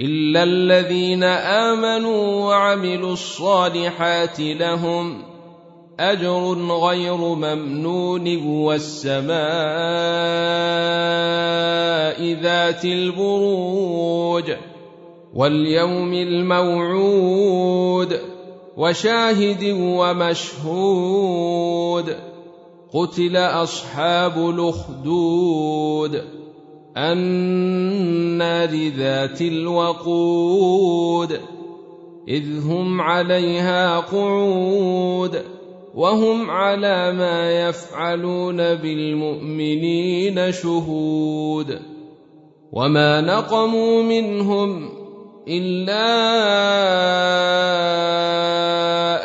إلا الذين آمنوا وعملوا الصالحات لهم أجر غير ممنون والسماء ذات البروج واليوم الموعود وشاهد ومشهود قتل أصحاب الأخدود النار ذات الوقود إذ هم عليها قعود وهم على ما يفعلون بالمؤمنين شهود. وما نقموا منهم إلا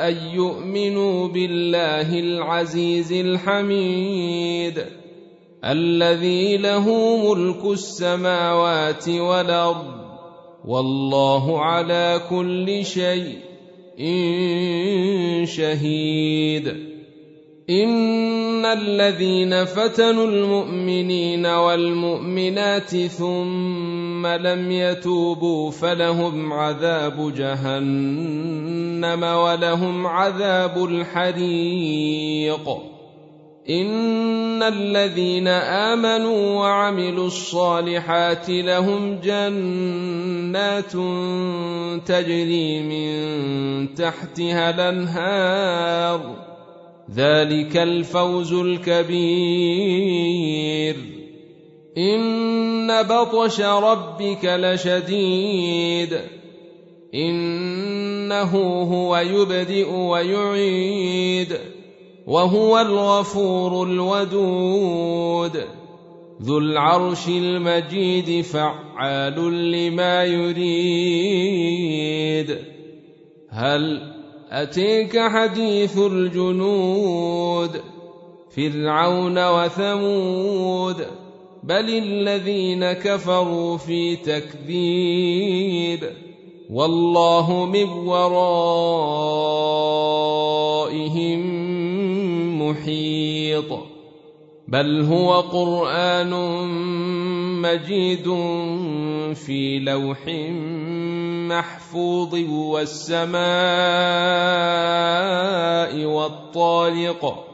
أن يؤمنوا بالله العزيز الحميد. الذي له ملك السماوات والأرض والله على كل شيء شهيد. إن الذين فتنوا المؤمنين والمؤمنات ثم لم يتوبوا فلهم عذاب جهنم ولهم عذاب الحريق. ان الذين امنوا وعملوا الصالحات لهم جنات تجري من تحتها الانهار ذلك الفوز الكبير ان بطش ربك لشديد انه هو يبدئ ويعيد وهو الغفور الودود. ذو العرش المجيد فعال لما يريد. هل أتيك حديث الجنود؟ فرعون وثمود. بل الذين كفروا في تكذيب. والله من ورائهم محيط. بل هو قرآن مجيد في لوح محفوظ والسماء والطارق